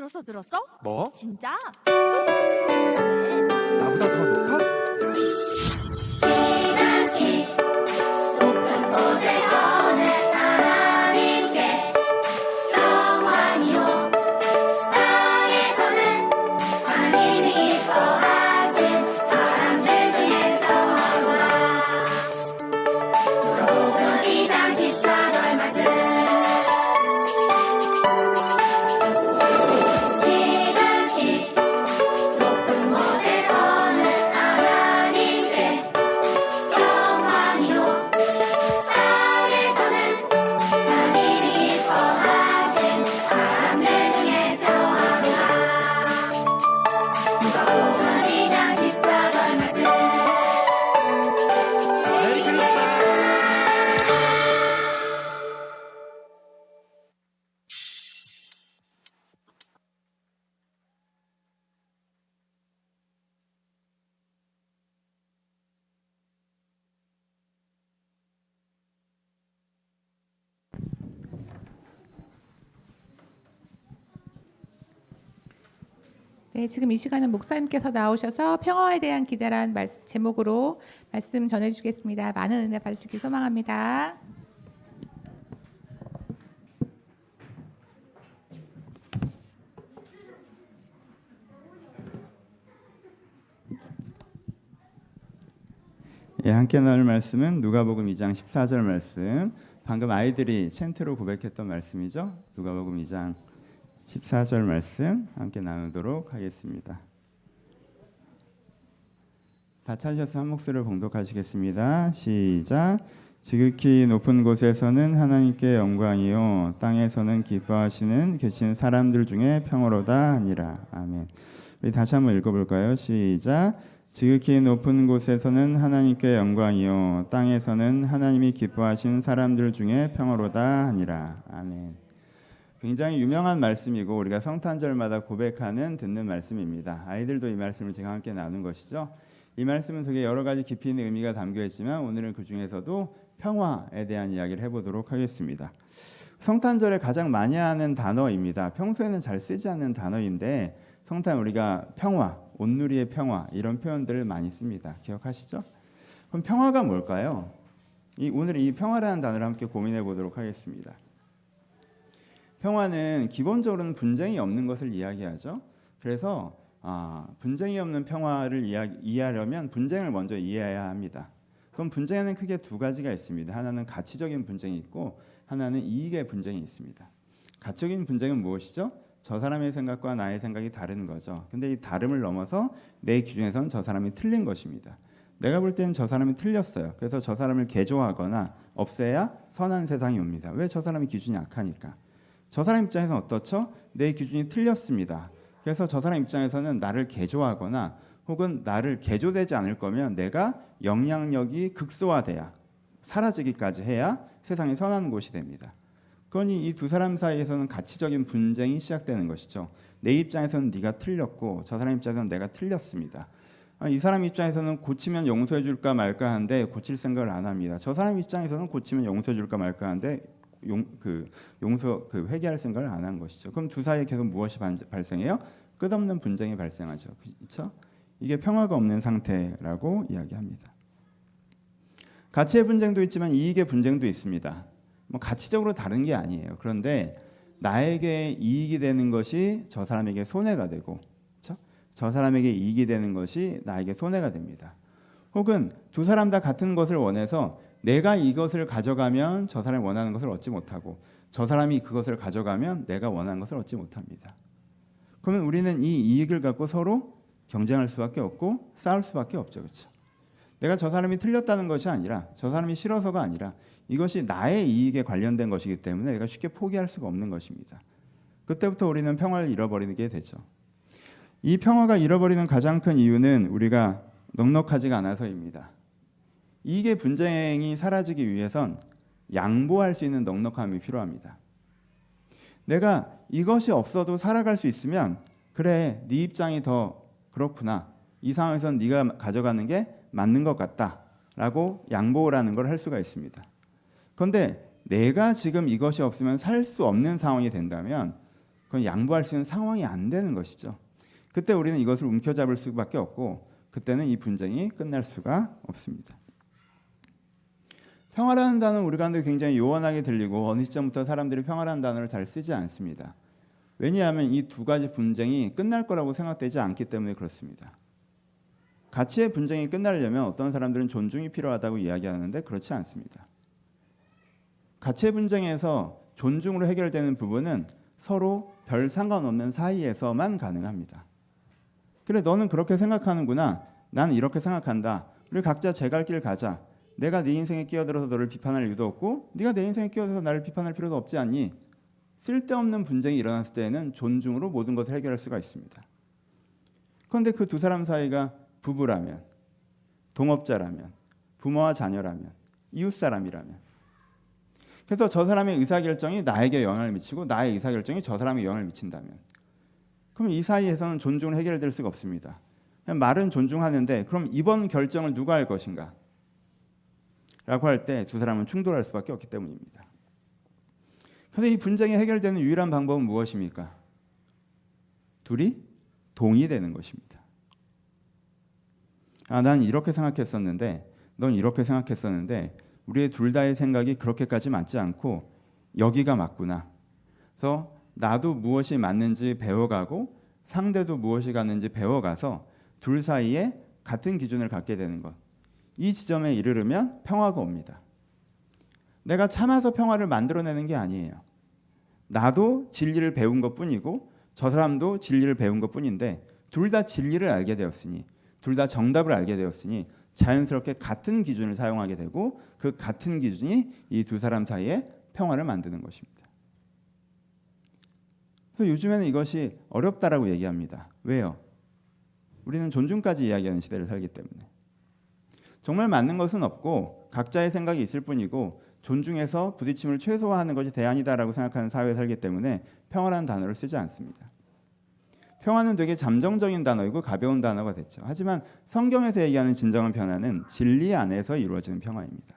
들었어 들었어? 뭐? 진짜? 나보다 더 네, 지금 이 시간은 목사님께서 나오셔서 평화에 대한 기대란 말, 제목으로 말씀 전해주시겠습니다. 많은 은혜 받으시기 소망합니다. 예, 함께 나눌 말씀은 누가복음 2장 14절 말씀. 방금 아이들이 챈트로 고백했던 말씀이죠. 누가복음 2장 14절 말씀 함께 나누도록 하겠습니다. 다 찾으셔서 한 목소리를 봉독하시겠습니다. 시작. 지극히 높은 곳에서는 하나님께 영광이요 땅에서는 기뻐하시는 계신 사람들 중에 평화로다 하니라. 아멘. 우리 다시 한번 읽어볼까요? 시작. 지극히 높은 곳에서는 하나님께 영광이요 땅에서는 하나님이 기뻐하신 사람들 중에 평화로다 하니라. 아멘. 굉장히 유명한 말씀이고 우리가 성탄절마다 고백하는 듣는 말씀입니다. 아이들도 이 말씀을 제가 함께 나눈 것이죠. 이 말씀은 되게 여러 가지 깊이 있는 의미가 담겨 있지만 오늘은 그 중에서도 평화에 대한 이야기를 해보도록 하겠습니다. 성탄절에 가장 많이 하는 단어입니다. 평소에는 잘 쓰지 않는 단어인데 성탄 우리가 평화, 온누리의 평화 이런 표현들을 많이 씁니다. 기억하시죠? 그럼 평화가 뭘까요? 이 오늘 이 평화라는 단어를 함께 고민해 보도록 하겠습니다. 평화는 기본적으로는 분쟁이 없는 것을 이야기하죠. 그래서 아, 분쟁이 없는 평화를 이해, 이해하려면 분쟁을 먼저 이해해야 합니다. 그럼 분쟁에는 크게 두 가지가 있습니다. 하나는 가치적인 분쟁이 있고 하나는 이익의 분쟁이 있습니다. 가치적인 분쟁은 무엇이죠? 저 사람의 생각과 나의 생각이 다른 거죠. 근데 이 다름을 넘어서 내 기준에서는 저 사람이 틀린 것입니다. 내가 볼 때는 저 사람이 틀렸어요. 그래서 저 사람을 개조하거나 없애야 선한 세상이 옵니다. 왜 저 사람이 기준이 약하니까. 저 사람 입장에서는 어떻죠? 내 기준이 틀렸습니다. 그래서 저 사람 입장에서는 나를 개조하거나 혹은 나를 개조되지 않을 거면 내가 영향력이 극소화돼야 사라지기까지 해야 세상이 선한 곳이 됩니다. 그러니 이 두 사람 사이에서는 가치적인 분쟁이 시작되는 것이죠. 내 입장에서는 네가 틀렸고 저 사람 입장에서는 내가 틀렸습니다. 아, 이 사람 입장에서는 고치면 용서해 줄까 말까 하는데 고칠 생각을 안 합니다. 저 사람 입장에서는 고치면 용서해 줄까 말까 하는데 용, 그 용서 그 회개할 생각을 안 한 것이죠. 그럼 두 사이에 계속 무엇이 반- 발생해요? 끝없는 분쟁이 발생하죠. 그렇죠? 이게 평화가 없는 상태라고 이야기합니다. 가치의 분쟁도 있지만 이익의 분쟁도 있습니다. 뭐 가치적으로 다른 게 아니에요. 그런데 나에게 이익이 되는 것이 저 사람에게 손해가 되고, 그렇죠? 저 사람에게 이익이 되는 것이 나에게 손해가 됩니다. 혹은 두 사람 다 같은 것을 원해서 내가 이것을 가져가면 저 사람이 원하는 것을 얻지 못하고 저 사람이 그것을 가져가면 내가 원하는 것을 얻지 못합니다. 그러면 우리는 이 이익을 갖고 서로 경쟁할 수밖에 없고 싸울 수밖에 없죠. 그렇죠? 내가 저 사람이 틀렸다는 것이 아니라 저 사람이 싫어서가 아니라 이것이 나의 이익에 관련된 것이기 때문에 내가 쉽게 포기할 수가 없는 것입니다. 그때부터 우리는 평화를 잃어버리게 되죠. 이 평화가 잃어버리는 가장 큰 이유는 우리가 넉넉하지가 않아서입니다. 이익의 분쟁이 사라지기 위해선 양보할 수 있는 넉넉함이 필요합니다. 내가 이것이 없어도 살아갈 수 있으면 그래 네 입장이 더 그렇구나 이 상황에선 네가 가져가는 게 맞는 것 같다라고 양보라는 걸 할 수가 있습니다. 그런데 내가 지금 이것이 없으면 살 수 없는 상황이 된다면 그건 양보할 수 있는 상황이 안 되는 것이죠. 그때 우리는 이것을 움켜잡을 수밖에 없고 그때는 이 분쟁이 끝날 수가 없습니다. 평화라는 단어는 우리 가운데 굉장히 요원하게 들리고 어느 시점부터 사람들이 평화라는 단어를 잘 쓰지 않습니다. 왜냐하면 이 두 가지 분쟁이 끝날 거라고 생각되지 않기 때문에 그렇습니다. 가치의 분쟁이 끝나려면 어떤 사람들은 존중이 필요하다고 이야기하는데 그렇지 않습니다. 가치의 분쟁에서 존중으로 해결되는 부분은 서로 별 상관없는 사이에서만 가능합니다. 그래 너는 그렇게 생각하는구나. 나는 이렇게 생각한다. 우리 각자 제 갈 길 가자. 내가 네 인생에 끼어들어서 너를 비판할 이유도 없고 네가 내 인생에 끼어들어서 나를 비판할 필요도 없지 않니? 쓸데없는 분쟁이 일어났을 때에는 존중으로 모든 것을 해결할 수가 있습니다. 그런데 그 두 사람 사이가 부부라면, 동업자라면, 부모와 자녀라면, 이웃 사람이라면, 그래서 저 사람의 의사결정이 나에게 영향을 미치고 나의 의사결정이 저 사람에게 영향을 미친다면, 그럼 이 사이에서는 존중을 해결될 수가 없습니다. 말은 존중하는데 그럼 이번 결정을 누가 할 것인가? 라고 할 때 두 사람은 충돌할 수밖에 없기 때문입니다. 그런데 이 분쟁이 해결되는 유일한 방법은 무엇입니까? 둘이 동의되는 것입니다. 아, 난 이렇게 생각했었는데, 넌 이렇게 생각했었는데, 우리의 둘 다의 생각이 그렇게까지 맞지 않고 여기가 맞구나. 그래서 나도 무엇이 맞는지 배워가고 상대도 무엇이 맞는지 배워가서 둘 사이에 같은 기준을 갖게 되는 것. 이 지점에 이르르면 평화가 옵니다. 내가 참아서 평화를 만들어내는 게 아니에요. 나도 진리를 배운 것 뿐이고 저 사람도 진리를 배운 것 뿐인데 둘 다 진리를 알게 되었으니 둘 다 정답을 알게 되었으니 자연스럽게 같은 기준을 사용하게 되고 그 같은 기준이 이 두 사람 사이에 평화를 만드는 것입니다. 그래서 요즘에는 이것이 어렵다라고 얘기합니다. 왜요? 우리는 존중까지 이야기하는 시대를 살기 때문에. 정말 맞는 것은 없고 각자의 생각이 있을 뿐이고 존중해서 부딪힘을 최소화하는 것이 대안이다라고 생각하는 사회에 살기 때문에 평화라는 단어를 쓰지 않습니다. 평화는 되게 잠정적인 단어이고 가벼운 단어가 됐죠. 하지만 성경에서 얘기하는 진정한 평화는 진리 안에서 이루어지는 평화입니다.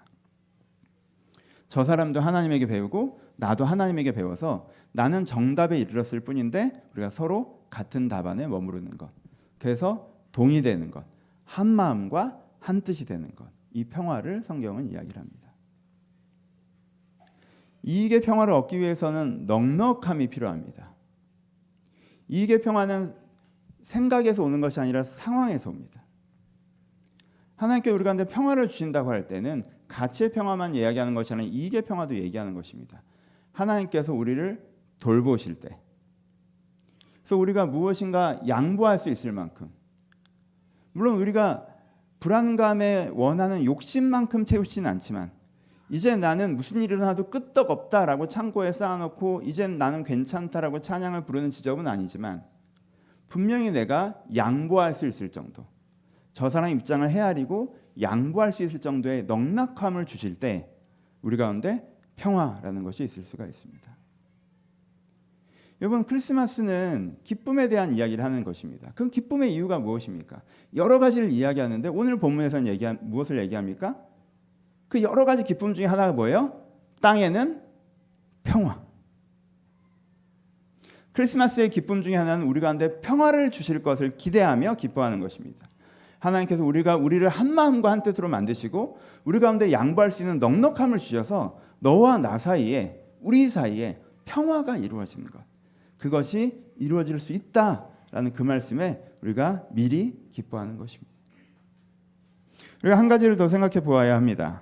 저 사람도 하나님에게 배우고 나도 하나님에게 배워서 나는 정답에 이르렀을 뿐인데 우리가 서로 같은 답안에 머무르는 것. 그래서 동의되는 것. 한 마음과 한 뜻이 되는 것. 이 평화를 성경은 이야기를 합니다. 이익의 평화를 얻기 위해서는 넉넉함이 필요합니다. 이익의 평화는 생각에서 오는 것이 아니라 상황에서 옵니다. 하나님께 우리 가운데 평화를 주신다고 할 때는 가치의 평화만 이야기하는 것이 아니라 이익의 평화도 얘기하는 것입니다. 하나님께서 우리를 돌보실 때, 그래서 우리가 무엇인가 양보할 수 있을 만큼, 물론 우리가 불안감에 원하는 욕심만큼 채우지는 않지만, 이제 나는 무슨 일이 일어나도 끄떡없다라고 창고에 쌓아놓고 이젠 나는 괜찮다라고 찬양을 부르는 지점은 아니지만 분명히 내가 양보할 수 있을 정도 저 사람 입장을 헤아리고 양보할 수 있을 정도의 넉넉함을 주실 때 우리 가운데 평화라는 것이 있을 수가 있습니다. 여러분 크리스마스는 기쁨에 대한 이야기를 하는 것입니다. 그 기쁨의 이유가 무엇입니까? 여러 가지를 이야기하는데 오늘 본문에서는 얘기한 무엇을 얘기합니까? 그 여러 가지 기쁨 중에 하나가 뭐예요? 땅에는 평화. 크리스마스의 기쁨 중에 하나는 우리 가운데 평화를 주실 것을 기대하며 기뻐하는 것입니다. 하나님께서 우리가 우리를 한 마음과 한 뜻으로 만드시고 우리 가운데 양보할 수 있는 넉넉함을 주셔서 너와 나 사이에 우리 사이에 평화가 이루어지는 것. 그것이 이루어질 수 있다라는 그 말씀에 우리가 미리 기뻐하는 것입니다. 우리가 한 가지를 더 생각해 보아야 합니다.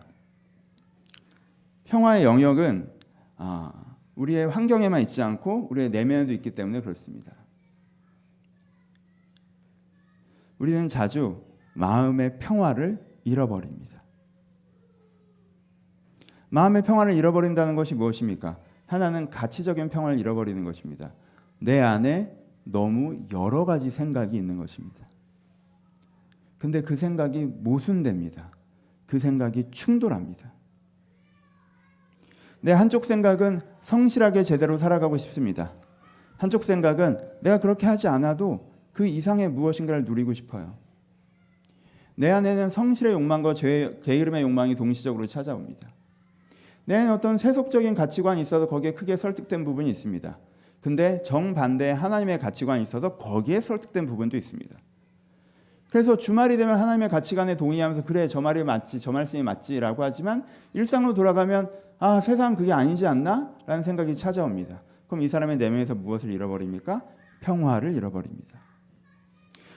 평화의 영역은 아, 우리의 환경에만 있지 않고 우리의 내면에도 있기 때문에 그렇습니다. 우리는 자주 마음의 평화를 잃어버립니다. 마음의 평화를 잃어버린다는 것이 무엇입니까? 하나는 가치적인 평화를 잃어버리는 것입니다. 내 안에 너무 여러 가지 생각이 있는 것입니다. 근데 그 생각이 모순됩니다. 그 생각이 충돌합니다. 내 한쪽 생각은 성실하게 제대로 살아가고 싶습니다. 한쪽 생각은 내가 그렇게 하지 않아도 그 이상의 무엇인가를 누리고 싶어요. 내 안에는 성실의 욕망과 죄, 게으름의 욕망이 동시적으로 찾아옵니다. 내 안에 어떤 세속적인 가치관이 있어서 거기에 크게 설득된 부분이 있습니다. 근데 정반대의 하나님의 가치관이 있어서 거기에 설득된 부분도 있습니다. 그래서 주말이 되면 하나님의 가치관에 동의하면서 그래 저 말이 맞지 저 말씀이 맞지라고 하지만 일상으로 돌아가면 아 세상 그게 아니지 않나 라는 생각이 찾아옵니다. 그럼 이 사람의 내면에서 무엇을 잃어버립니까? 평화를 잃어버립니다.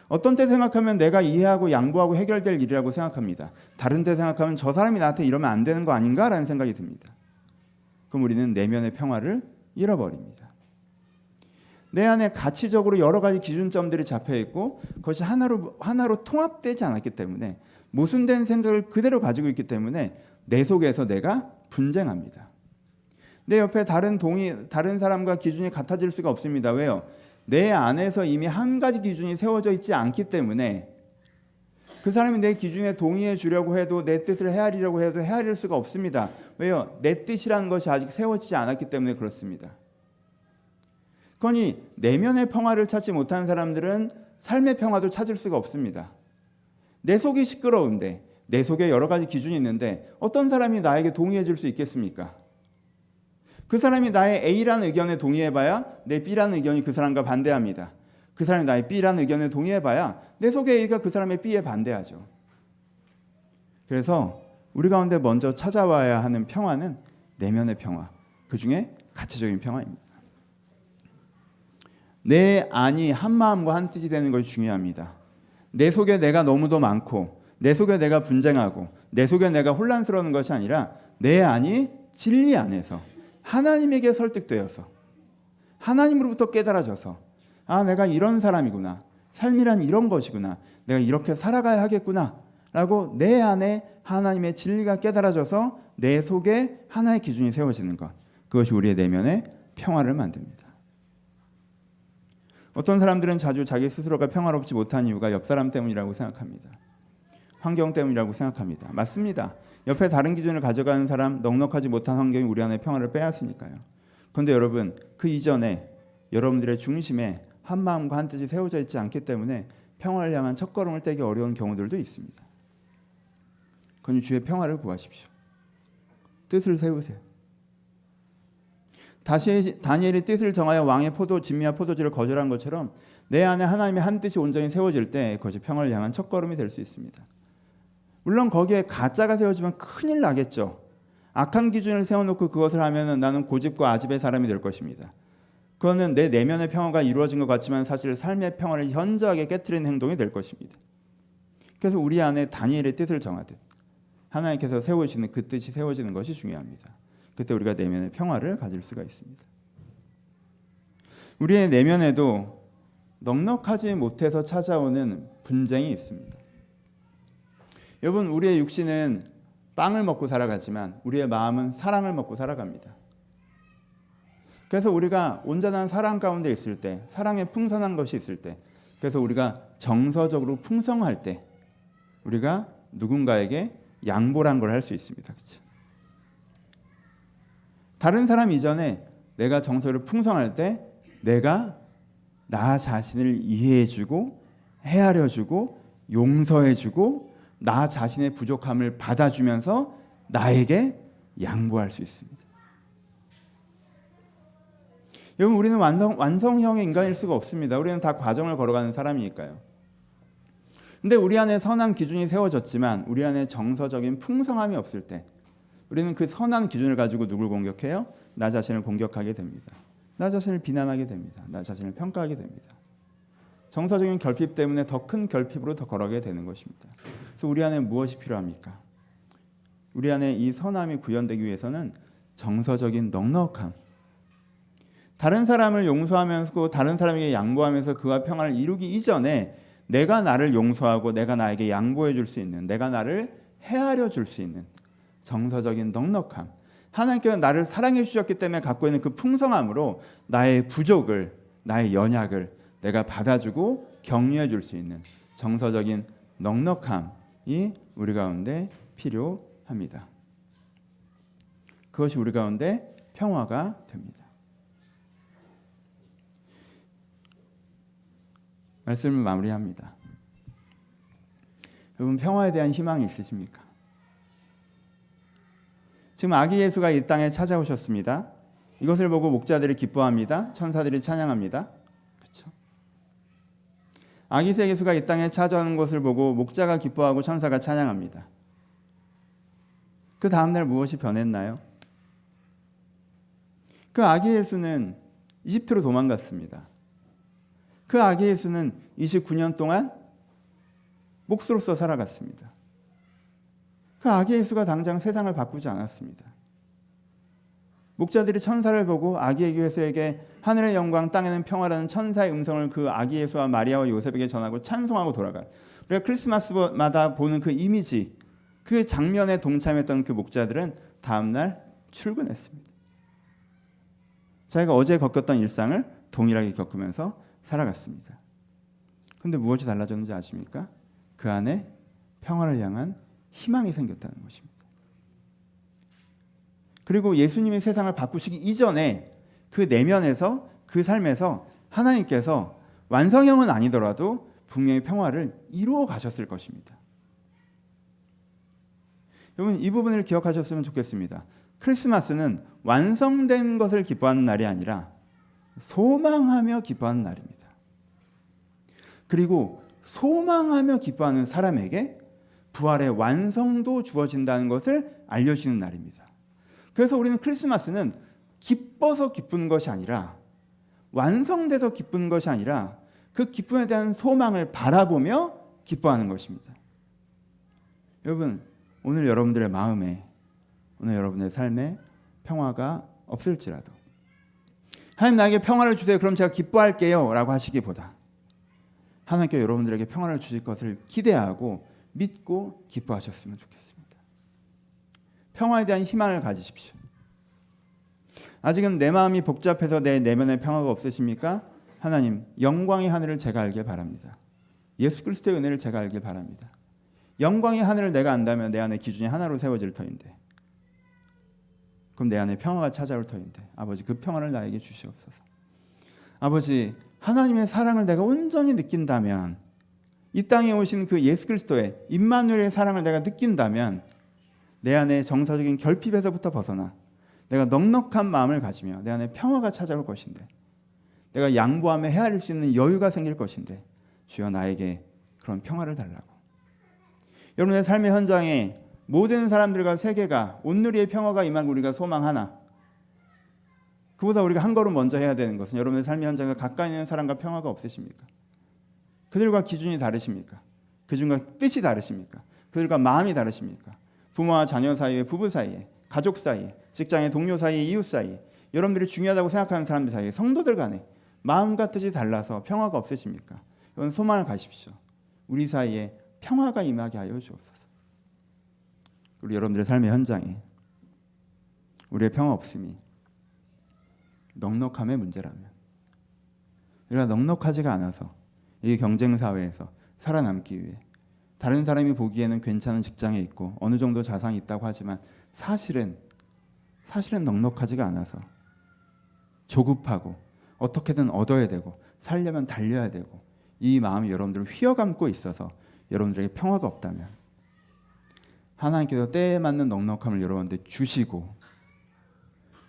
어떤 때 생각하면 내가 이해하고 양보하고 해결될 일이라고 생각합니다. 다른 때 생각하면 저 사람이 나한테 이러면 안 되는 거 아닌가라는 생각이 듭니다. 그럼 우리는 내면의 평화를 잃어버립니다. 내 안에 가치적으로 여러 가지 기준점들이 잡혀 있고 그것이 하나로 하나로 통합되지 않았기 때문에 모순된 생각을 그대로 가지고 있기 때문에 내 속에서 내가 분쟁합니다. 내 옆에 다른 동의 다른 사람과 기준이 같아질 수가 없습니다. 왜요? 내 안에서 이미 한 가지 기준이 세워져 있지 않기 때문에 그 사람이 내 기준에 동의해 주려고 해도 내 뜻을 헤아리려고 해도 헤아릴 수가 없습니다. 왜요? 내 뜻이라는 것이 아직 세워지지 않았기 때문에 그렇습니다. 그러니 내면의 평화를 찾지 못하는 사람들은 삶의 평화도 찾을 수가 없습니다. 내 속이 시끄러운데 내 속에 여러 가지 기준이 있는데 어떤 사람이 나에게 동의해 줄 수 있겠습니까? 그 사람이 나의 A라는 의견에 동의해봐야 내 B라는 의견이 그 사람과 반대합니다. 그 사람이 나의 B라는 의견에 동의해봐야 내 속의 A가 그 사람의 B에 반대하죠. 그래서 우리 가운데 먼저 찾아와야 하는 평화는 내면의 평화, 그 중에 가치적인 평화입니다. 내 안이 한 마음과 한 뜻이 되는 것이 중요합니다. 내 속에 내가 너무도 많고 내 속에 내가 분쟁하고 내 속에 내가 혼란스러운 것이 아니라 내 안이 진리 안에서 하나님에게 설득되어서 하나님으로부터 깨달아져서 아 내가 이런 사람이구나 삶이란 이런 것이구나 내가 이렇게 살아가야 하겠구나라고 내 안에 하나님의 진리가 깨달아져서 내 속에 하나의 기준이 세워지는 것 그것이 우리의 내면에 평화를 만듭니다. 어떤 사람들은 자주 자기 스스로가 평화롭지 못한 이유가 옆 사람 때문이라고 생각합니다. 환경 때문이라고 생각합니다. 맞습니다. 옆에 다른 기준을 가져가는 사람, 넉넉하지 못한 환경이 우리 안에 평화를 빼앗으니까요. 그런데 여러분, 그 이전에 여러분들의 중심에 한 마음과 한 뜻이 세워져 있지 않기 때문에 평화를 향한 첫걸음을 떼기 어려운 경우들도 있습니다. 그러니 주의 평화를 구하십시오. 뜻을 세우세요. 다시 다니엘이 뜻을 정하여 왕의 포도 진미와 포도주를 거절한 것처럼 내 안에 하나님의 한 뜻이 온전히 세워질 때 그것이 평화를 향한 첫걸음이 될 수 있습니다. 물론 거기에 가짜가 세워지면 큰일 나겠죠. 악한 기준을 세워놓고 그것을 하면 나는 고집과 아집의 사람이 될 것입니다. 그거는 내 내면의 평화가 이루어진 것 같지만 사실 삶의 평화를 현저하게 깨뜨리는 행동이 될 것입니다. 그래서 우리 안에 다니엘의 뜻을 정하듯 하나님께서 세우시는 그 뜻이 세워지는 것이 중요합니다. 그때 우리가 내면의 평화를 가질 수가 있습니다. 우리의 내면에도 넉넉하지 못해서 찾아오는 분쟁이 있습니다. 여러분, 우리의 육신은 빵을 먹고 살아가지만 우리의 마음은 사랑을 먹고 살아갑니다. 그래서 우리가 온전한 사랑 가운데 있을 때, 사랑에 풍성한 것이 있을 때, 그래서 우리가 정서적으로 풍성할 때, 우리가 누군가에게 양보란 걸 할 수 있습니다. 그렇죠? 다른 사람 이전에 내가 정서를 풍성할 때 내가 나 자신을 이해해주고 헤아려주고 용서해주고 나 자신의 부족함을 받아주면서 나에게 양보할 수 있습니다. 여러분 우리는 완성 완성형의 인간일 수가 없습니다. 우리는 다 과정을 걸어가는 사람이니까요. 근데 우리 안에 선한 기준이 세워졌지만 우리 안에 정서적인 풍성함이 없을 때 우리는 그 선한 기준을 가지고 누굴 공격해요? 나 자신을 공격하게 됩니다. 나 자신을 비난하게 됩니다. 나 자신을 평가하게 됩니다. 정서적인 결핍 때문에 더 큰 결핍으로 더 걸어가게 되는 것입니다. 그래서 우리 안에 무엇이 필요합니까? 우리 안에 이 선함이 구현되기 위해서는 정서적인 넉넉함. 다른 사람을 용서하면서 다른 사람에게 양보하면서 그와 평화를 이루기 이전에 내가 나를 용서하고 내가 나에게 양보해 줄 수 있는 내가 나를 헤아려 줄 수 있는 정서적인 넉넉함. 하나님께서 나를 사랑해 주셨기 때문에 갖고 있는 그 풍성함으로 나의 부족을 나의 연약을 내가 받아주고 격려해 줄 수 있는 정서적인 넉넉함이 우리 가운데 필요합니다. 그것이 우리 가운데 평화가 됩니다. 말씀을 마무리합니다. 여러분 평화에 대한 희망이 있으십니까? 지금 아기 예수가 이 땅에 찾아오셨습니다. 이것을 보고 목자들이 기뻐합니다. 천사들이 찬양합니다. 그렇죠? 아기 세계수가 이 땅에 찾아오는 것을 보고 목자가 기뻐하고 천사가 찬양합니다. 그 다음 날 무엇이 변했나요? 그 아기 예수는 이집트로 도망갔습니다. 그 아기 예수는 29년 동안 목수로서 살아갔습니다. 그 아기 예수가 당장 세상을 바꾸지 않았습니다. 목자들이 천사를 보고 아기 예수에게 하늘의 영광 땅에는 평화라는 천사의 음성을 그 아기 예수와 마리아와 요셉에게 전하고 찬송하고 돌아가. 우리가 크리스마스마다 보는 그 이미지, 그 장면에 동참했던 그 목자들은 다음 날 출근했습니다. 자기가 어제 겪었던 일상을 동일하게 겪으면서 살아갔습니다. 근데 무엇이 달라졌는지 아십니까? 그 안에 평화를 향한 희망이 생겼다는 것입니다. 그리고 예수님이 세상을 바꾸시기 이전에 그 내면에서 그 삶에서 하나님께서 완성형은 아니더라도 분명히 평화를 이루어 가셨을 것입니다. 여러분 이 부분을 기억하셨으면 좋겠습니다. 크리스마스는 완성된 것을 기뻐하는 날이 아니라 소망하며 기뻐하는 날입니다. 그리고 소망하며 기뻐하는 사람에게 부활의 완성도 주어진다는 것을 알려주는 날입니다. 그래서 우리는 크리스마스는 기뻐서 기쁜 것이 아니라 완성돼서 기쁜 것이 아니라 그 기쁨에 대한 소망을 바라보며 기뻐하는 것입니다. 여러분, 오늘 여러분들의 마음에 오늘 여러분의 삶에 평화가 없을지라도 하나님 나에게 평화를 주세요. 그럼 제가 기뻐할게요라고 하시기보다 하나님께 여러분들에게 평화를 주실 것을 기대하고 믿고 기뻐하셨으면 좋겠습니다. 평화에 대한 희망을 가지십시오. 아직은 내 마음이 복잡해서 내 내면에 평화가 없으십니까? 하나님, 영광의 하늘을 제가 알길 바랍니다. 예수 그리스도의 은혜를 제가 알길 바랍니다. 영광의 하늘을 내가 안다면 내 안에 기준이 하나로 세워질 터인데 그럼 내 안에 평화가 찾아올 터인데 아버지 그 평화를 나에게 주시옵소서. 아버지 하나님의 사랑을 내가 온전히 느낀다면 이 땅에 오신 그 예수 그리스도의 임마누엘의 사랑을 내가 느낀다면 내 안에 정서적인 결핍에서부터 벗어나 내가 넉넉한 마음을 가지며 내 안에 평화가 찾아올 것인데 내가 양보하며 헤아릴 수 있는 여유가 생길 것인데 주여 나에게 그런 평화를 달라고 여러분의 삶의 현장에 모든 사람들과 세계가 온누리의 평화가 임한 우리가 소망하나 그보다 우리가 한 걸음 먼저 해야 되는 것은 여러분의 삶의 현장에 가까이 있는 사람과 평화가 없으십니까? 그들과 기준이 다르십니까? 그중과 뜻이 다르십니까? 그들과 마음이 다르십니까? 부모와 자녀 사이에 부부 사이에 가족 사이에 직장의 동료 사이에 이웃 사이에 여러분들이 중요하다고 생각하는 사람들 사이에 성도들 간에 마음과 뜻이 달라서 평화가 없으십니까? 이건 소망을 가십시오. 우리 사이에 평화가 임하게 하여 주옵소서. 우리 여러분들의 삶의 현장에 우리의 평화 없음이 넉넉함의 문제라면 우리가 넉넉하지가 않아서 이 경쟁 사회에서 살아남기 위해. 다른 사람이 보기에는 괜찮은 직장에 있고 어느 정도 자산이 있다고 하지만 사실은 사실은 넉넉하지가 않아서 조급하고 어떻게든 얻어야 되고 살려면 달려야 되고 이 마음이 여러분들을 휘어감고 있어서 여러분들에게 평화가 없다면 하나님께서 때에 맞는 넉넉함을 여러분들 주시고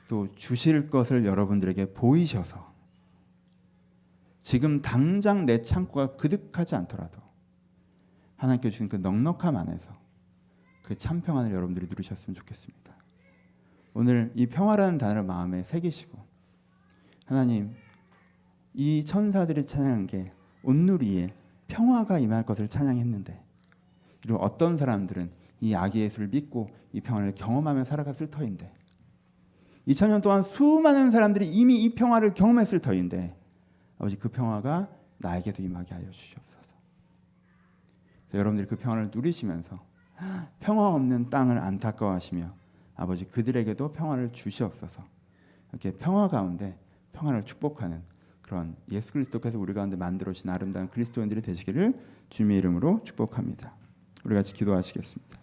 또 주실 것을 여러분들에게 보이셔서 지금 당장 내 창고가 그득하지 않더라도 하나님께 주신 그 넉넉함 안에서 그 참 평안을 여러분들이 누리셨으면 좋겠습니다. 오늘 이 평화라는 단어를 마음에 새기시고 하나님 이 천사들이 찬양한 게 온누리에 평화가 임할 것을 찬양했는데 그리고 어떤 사람들은 이 아기 예수를 믿고 이 평화를 경험하며 살아갔을 터인데 2000년 동안 수많은 사람들이 이미 이 평화를 경험했을 터인데 아버지 그 평화가 나에게도 임하게 하여 주시옵소서. 여러분들이 그 평화를 누리시면서 평화 없는 땅을 안타까워하시며 아버지 그들에게도 평화를 주시옵소서. 이렇게 평화 가운데 평화를 축복하는 그런 예수 그리스도께서 우리 가운데 만들어 주신 아름다운 그리스도인들이 되시기를 주님의 이름으로 축복합니다. 우리 같이 기도하시겠습니다.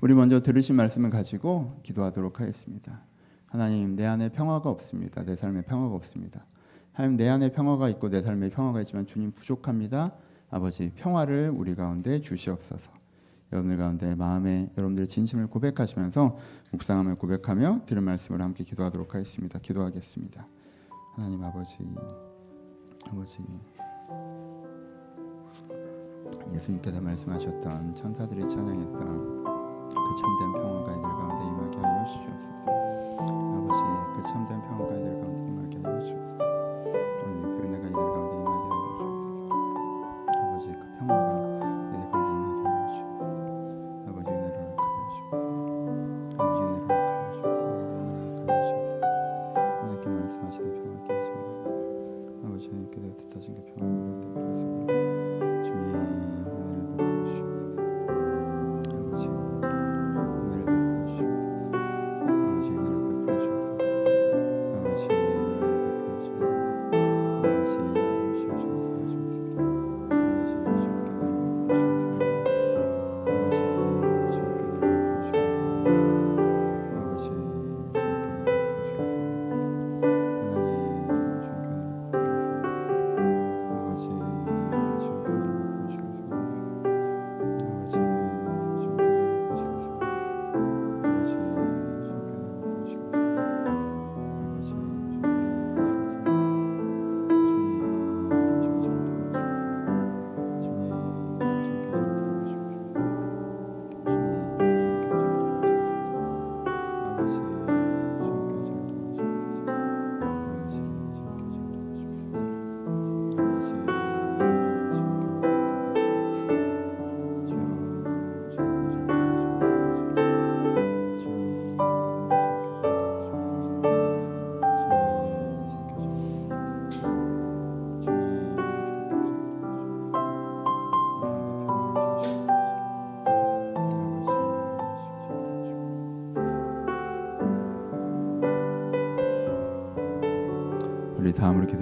우리 먼저 들으신 말씀을 가지고 기도하도록 하겠습니다. 하나님, 내 안에 평화가 없습니다. 내 삶에 평화가 없습니다. 하나님, 내 안에 평화가 있고 내 삶에 평화가 있지만 주님 부족합니다. 아버지, 평화를 우리 가운데 주시옵소서. 여러분들 가운데 마음에 여러분들의 진심을 고백하시면서 묵상함을 고백하며 들은 말씀을 함께 기도하도록 하겠습니다. 기도하겠습니다. 하나님 아버지, 아버지, 예수님께서 말씀하셨던 천사들이 찬양했던 그 참된 평화가 이들 가운데 임하게 하여 주시옵소서. 아버지, 그 참된 평화가 이들 가운데 임하게 하여 주옵소서.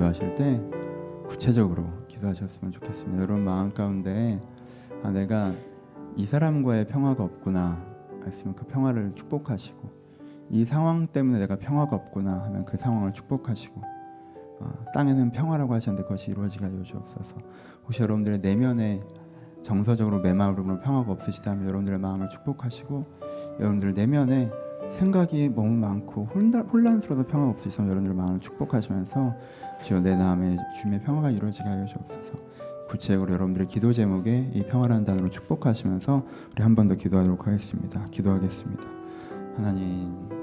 기도하실 때 구체적으로 기도하셨으면 좋겠습니다. 여러분 마음 가운데 아, 내가 이 사람과의 평화가 없구나 했으면 그 평화를 축복하시고 이 상황 때문에 내가 평화가 없구나 하면 그 상황을 축복하시고 어, 땅에는 평화라고 하셨는데 그것이 하여 주옵소서. 혹시 여러분들의 내면에 정서적으로 내 마음으로 평화가 없으시다면 여러분들의 마음을 축복하시고 여러분들 내면에 생각이 너무 많고 혼란, 혼란스러워도 평화가 없으시면 여러분들의 마음을 축복하시면서 주여 내 마음에 주님의 평화가 이루어지게 하여 주옵소서. 구체적으로 여러분들의 기도 제목에 이 평화라는 단어로 축복하시면서 우리 한 번 더 기도하도록 하겠습니다. 기도하겠습니다. 하나님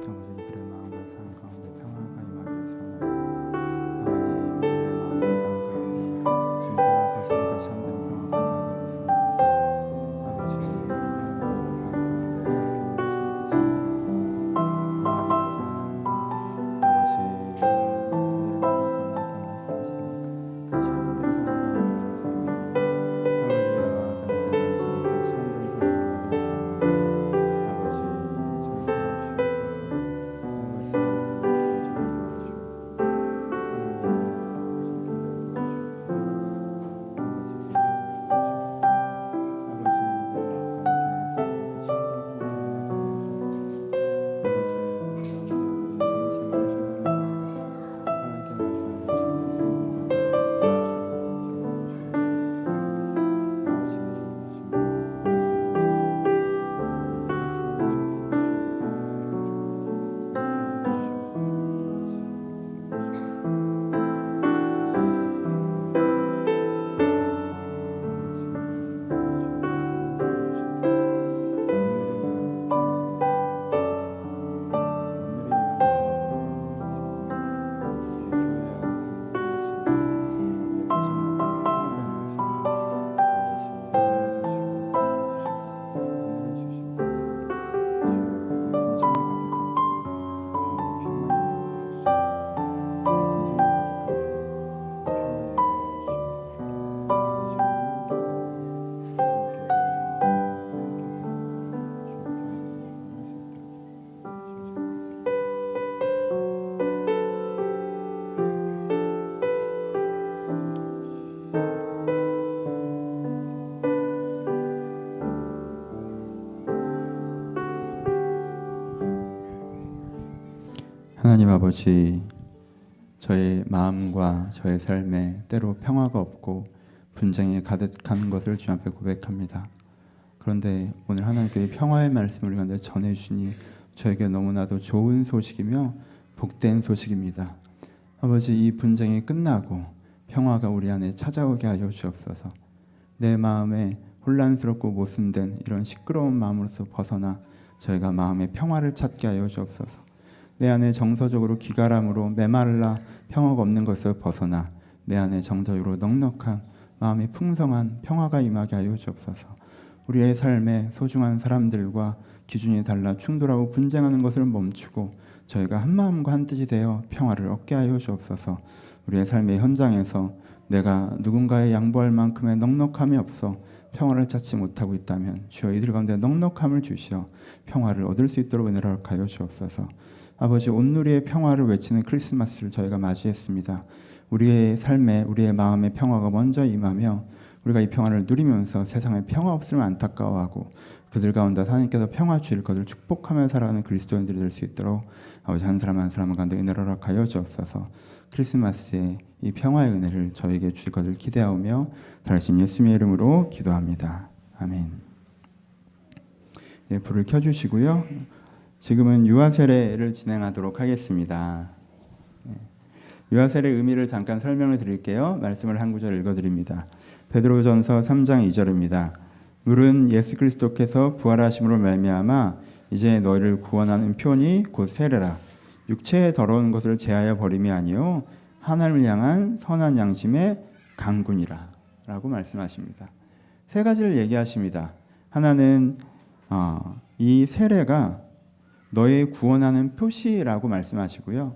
아버지, 저의 마음과 저의 삶에 때로 평화가 없고 분쟁이 가득한 것을 주 앞에 고백합니다. 그런데 오늘 하나님께서 평화의 말씀을 우리가 전해 주시니 저에게 너무나도 좋은 소식이며 복된 소식입니다. 아버지 이 분쟁이 끝나고 평화가 우리 안에 찾아오게 하여 주옵소서. 내 마음에 혼란스럽고 모순된 이런 시끄러운 마음으로서 벗어나 저희가 마음의 평화를 찾게 하여 주옵소서. 내 안에 정서적으로 기가람으로 메말라 평화가 없는 것을 벗어나 내 안에 정서적으로 넉넉한 마음이 풍성한 평화가 임하게 하여 주옵소서. 우리의 삶에 소중한 사람들과 기준이 달라 충돌하고 분쟁하는 것을 멈추고 저희가 한 마음과 한 뜻이 되어 평화를 얻게 하여 주옵소서. 우리의 삶의 현장에서 내가 누군가의 양보할 만큼의 넉넉함이 없어 평화를 찾지 못하고 있다면 주여 이들 가운데 넉넉함을 주시어 평화를 얻을 수 있도록 은혜를 허락하여 주옵소서. 아버지 온누리의 평화를 외치는 크리스마스를 저희가 맞이했습니다. 우리의 삶에 우리의 마음의 평화가 먼저 임하며 우리가 이 평화를 누리면서 세상에 평화 없으면 안타까워하고 그들 가운데 하나님께서 평화 주실 것을 축복하며 살아가는 그리스도인들이 될 수 있도록 아버지 한 사람 한 사람 가운데 은혜를 허락하여 주옵소서. 크리스마스에 이 평화의 은혜를 저에게 주실 것을 기대하며 다시 예수님의 이름으로 기도합니다. 아멘. 예, 불을 켜주시고요. 지금은 유아 세례를 진행하도록 하겠습니다. 예, 유아 세례 의미를 잠깐 설명을 드릴게요. 말씀을 한 구절 읽어드립니다. 베드로전서 3장 2절입니다. 물은 예수 그리스도께서 부활하심으로 말미암아 이제 너희를 구원하는 표니 곧 세례라. 육체의 더러운 것을 제하여 버림이 아니요 하나님을 향한 선한 양심의 강군이라라고 말씀하십니다. 세 가지를 얘기하십니다. 하나는 어, 이 세례가 너의 구원하는 표시라고 말씀하시고요.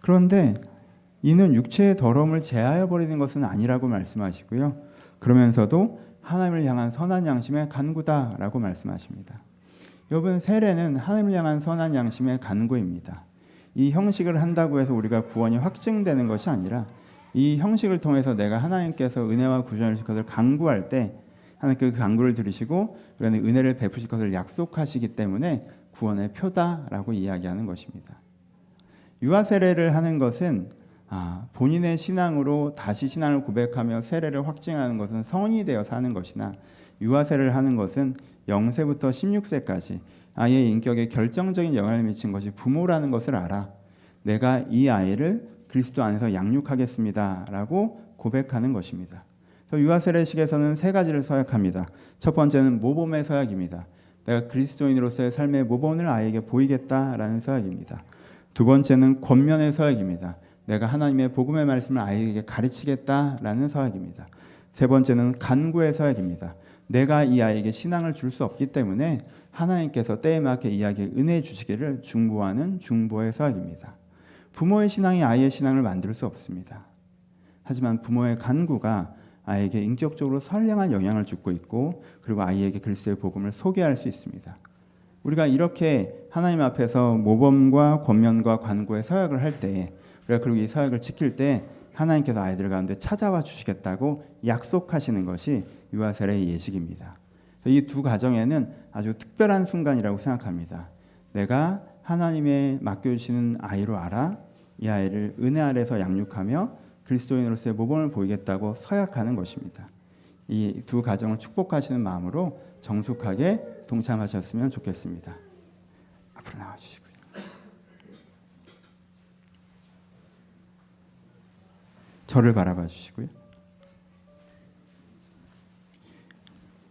그런데 이는 육체의 더러움을 제하여 버리는 것은 아니라고 말씀하시고요. 그러면서도 하나님을 향한 선한 양심의 간구다라고 말씀하십니다. 여러분 세례는 하나님을 향한 선한 양심의 간구입니다. 이 형식을 한다고 해서 우리가 구원이 확증되는 것이 아니라 이 형식을 통해서 내가 하나님께서 은혜와 구원을 주실 것을 간구할 때 하나님 그 간구를 들으시고 우리는 은혜를 베푸실 것을 약속하시기 때문에 구원의 표다라고 이야기하는 것입니다. 유아 세례를 하는 것은 아, 본인의 신앙으로 다시 신앙을 고백하며 세례를 확증하는 것은 성인이 되어 사는 것이나 유아 세례를 하는 것은 0세부터 16세까지 아이의 인격에 결정적인 영향을 미친 것이 부모라는 것을 알아 내가 이 아이를 그리스도 안에서 양육하겠습니다라고 고백하는 것입니다. 유아 세례식에서는 세 가지를 서약합니다. 첫 번째는 모범의 서약입니다. 내가 그리스도인으로서의 삶의 모범을 아이에게 보이겠다라는 서약입니다. 두 번째는 권면의 서약입니다. 내가 하나님의 복음의 말씀을 아이에게 가르치겠다라는 서약입니다. 세 번째는 간구의 서약입니다. 내가 이 아이에게 신앙을 줄 수 없기 때문에 하나님께서 때에 맞게 이 아이에게 은혜 주시기를 중보하는 중보의 서약입니다. 부모의 신앙이 아이의 신앙을 만들 수 없습니다. 하지만 부모의 간구가 아이에게 인격적으로 선량한 영향을 주고 있고 그리고 아이에게 그리스도의 복음을 소개할 수 있습니다. 우리가 이렇게 하나님 앞에서 모범과 권면과 관고의 서약을 할 때, 우리가 그리고 이 서약을 지킬 때 하나님께서 아이들 가운데 찾아와 주시겠다고 약속하시는 것이 유아세례의 예식입니다. 이 두 가정에는 아주 특별한 순간이라고 생각합니다. 내가 하나님의 맡겨주시는 아이로 알아 이 아이를 은혜 아래서 양육하며 그리스도인으로서의 모범을 보이겠다고 서약하는 것입니다. 이 두 가정을 축복하시는 마음으로 정숙하게 동참하셨으면 좋겠습니다. 앞으로 나와 주시고요. 저를 바라봐 주시고요.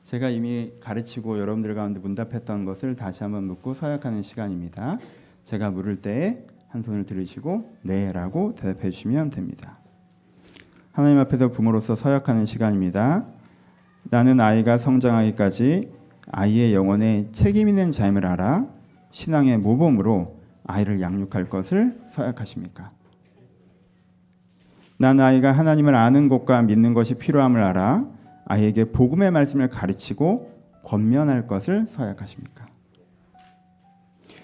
제가 이미 가르치고 여러분들 가운데 문답했던 것을 다시 한번 묻고 서약하는 시간입니다. 제가 물을 때에 한 손을 들으시고 네라고 대답해 주시면 됩니다. 하나님 앞에서 부모로서 서약하는 시간입니다. 나는 아이가 성장하기까지 아이의 영혼에 책임 있는 자임을 알아 신앙의 모범으로 아이를 양육할 것을 서약하십니까? 난 아이가 하나님을 아는 것과 믿는 것이 필요함을 알아 아이에게 복음의 말씀을 가르치고 권면할 것을 서약하십니까?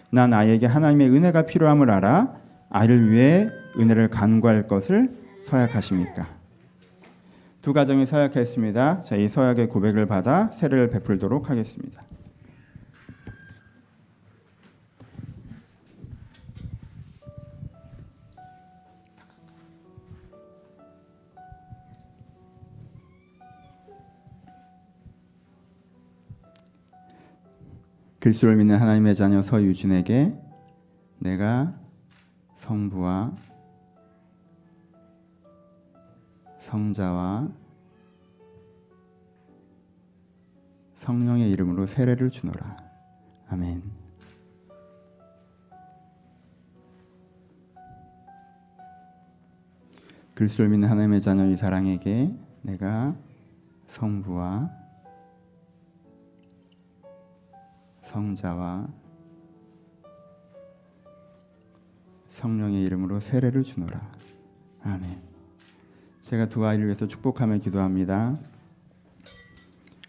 난 아이에게 하나님의 은혜가 필요함을 알아 아이를 위해 은혜를 간구할 것을 서약하십니까? 두 가정이 서약했습니다. 자, 이 서약의 고백을 받아 세례를 베풀도록 하겠습니다. 그리스도를 믿는 하나님의 자녀 서유진에게 내가 성부와 성자와 성령의 이름으로 세례를 주노라. 아멘. 그리스도를 믿는 하나님의 자녀 이 사랑에게 내가 성부와 성자와 성령의 이름으로 세례를 주노라. 아멘. 제가 두 아이를 위해서 축복하며 기도합니다.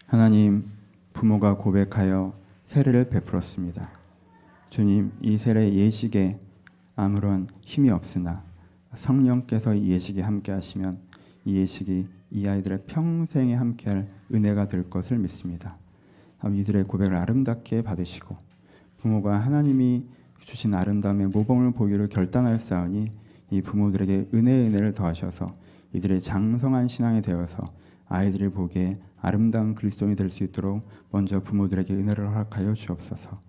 하나님, 부모가 고백하여 세례를 베풀었습니다. 주님, 이 세례 예식에 아무런 힘이 없으나 성령께서 이 예식에 함께 하시면 이 예식이 이 아이들의 평생에 함께할 은혜가 될 것을 믿습니다. 이들의 고백을 아름답게 받으시고 부모가 하나님이 주신 아름다움의 모범을 보기로 결단하였사오니 이 부모들에게 은혜의 은혜를 더하셔서 이들의 장성한 신앙이 되어서 아이들이 보기에 아름다운 그리스도인이 될 수 있도록 먼저 부모들에게 은혜를 허락하여 주옵소서.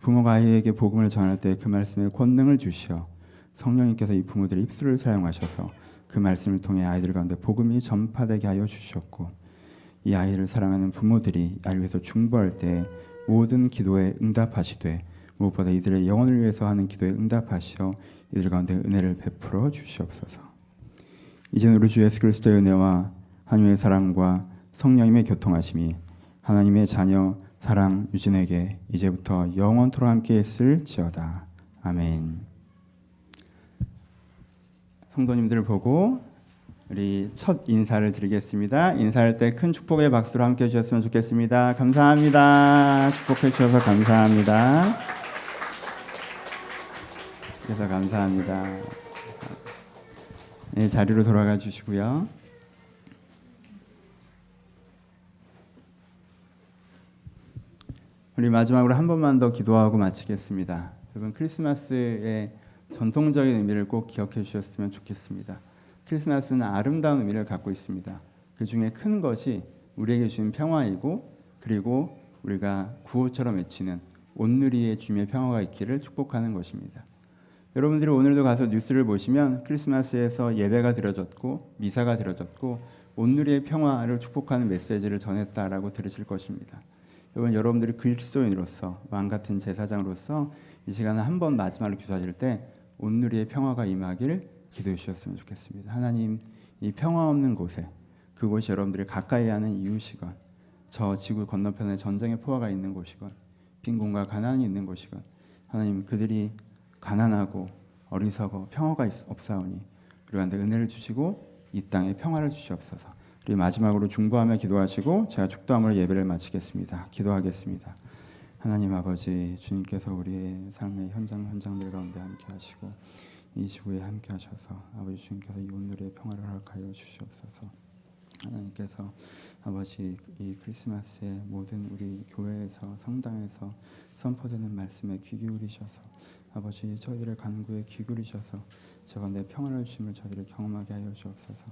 부모가 아이에게 복음을 전할 때 그 말씀에 권능을 주시어 성령님께서 이 부모들의 입술을 사용하셔서 그 말씀을 통해 아이들 가운데 복음이 전파되게 하여 주셨고 이 아이를 사랑하는 부모들이 아이를 위해서 중보할 때 모든 기도에 응답하시되 무엇보다 이들의 영혼을 위해서 하는 기도에 응답하시어 이들 가운데 은혜를 베풀어 주시옵소서. 이제는 우리 주 예수 그리스도의 은혜와 하나님의 사랑과 성령님의 교통하심이 하나님의 자녀 사랑 유진에게 이제부터 영원토록 함께 있을지어다. 아멘. 성도님들 보고 우리 첫 인사를 드리겠습니다. 인사할 때 큰 축복의 박수로 함께 해주셨으면 좋겠습니다. 감사합니다. 축복해 주셔서 감사합니다. 그래서 감사합니다. 네, 자리로 돌아가 주시고요. 우리 마지막으로 한 번만 더 기도하고 마치겠습니다. 여러분 크리스마스의 전통적인 의미를 꼭 기억해 주셨으면 좋겠습니다. 크리스마스는 아름다운 의미를 갖고 있습니다. 그 중에 큰 것이 우리에게 주신 평화이고 그리고 우리가 구호처럼 외치는 온누리의 주님의 평화가 있기를 축복하는 것입니다. 여러분들이 오늘도 가서 뉴스를 보시면 크리스마스에서 예배가 드려졌고 미사가 드려졌고 온누리의 평화를 축복하는 메시지를 전했다라고 들으실 것입니다. 여러분 여러분들이 그리스도인으로서 왕 같은 제사장으로서 이 시간에 한번 마지막으로 기도하실 때 온누리의 평화가 임하길 기도해 주셨으면 좋겠습니다. 하나님 이 평화 없는 곳에 그곳이 여러분들이 가까이 하는 이웃이건 저 지구 건너편에 전쟁의 포화가 있는 곳이건 빈곤과 가난이 있는 곳이건 하나님 그들이 가난하고 어리석어 평화가 없사오니 우리한테 은혜를 주시고 이 땅에 평화를 주시옵소서. 우리 마지막으로 중보하며 기도하시고 제가 축도함으로 예배를 마치겠습니다. 기도하겠습니다. 하나님 아버지 주님께서 우리의 삶의 현장 현장들 가운데 함께 하시고 이 지구에 함께 하셔서 아버지 주님께서 이 오늘의 평화를 허락하여 주시옵소서. 하나님께서 아버지 이 크리스마스에 모든 우리 교회에서 성당에서 선포되는 말씀에 귀 기울이셔서 아버지 저희들의 간구에 귀 기울이셔서 제가 내 평화를 주심을 저희들이 경험하게 하여 주옵소서.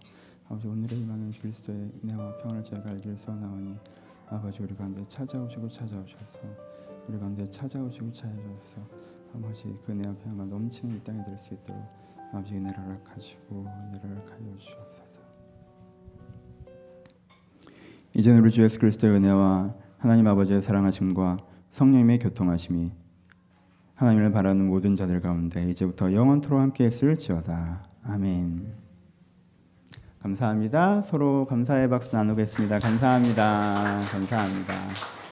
아버지 오늘의 임하는 그리스도의 은혜와 평화를 저희가 알기를 소원하오니 아버지 우리 가운데 찾아오시고 찾아오셔서 우리 가운데 찾아오시고 찾아오셔서 아버지 그 은혜와 평화가 넘치는 이 땅에 될수 있도록 아버지 은혜를 허락하시고 은혜를 허락하여 주옵소서. 이제는 우리 주 예수 그리스도의 은혜와 하나님 아버지의 사랑하심과 성령님의 교통하심이 하나님을 바라는 모든 자들 가운데 이제부터 영원토록 함께 했을지어다. 아멘. 감사합니다. 서로 감사의 박수 나누겠습니다. 감사합니다. 감사합니다.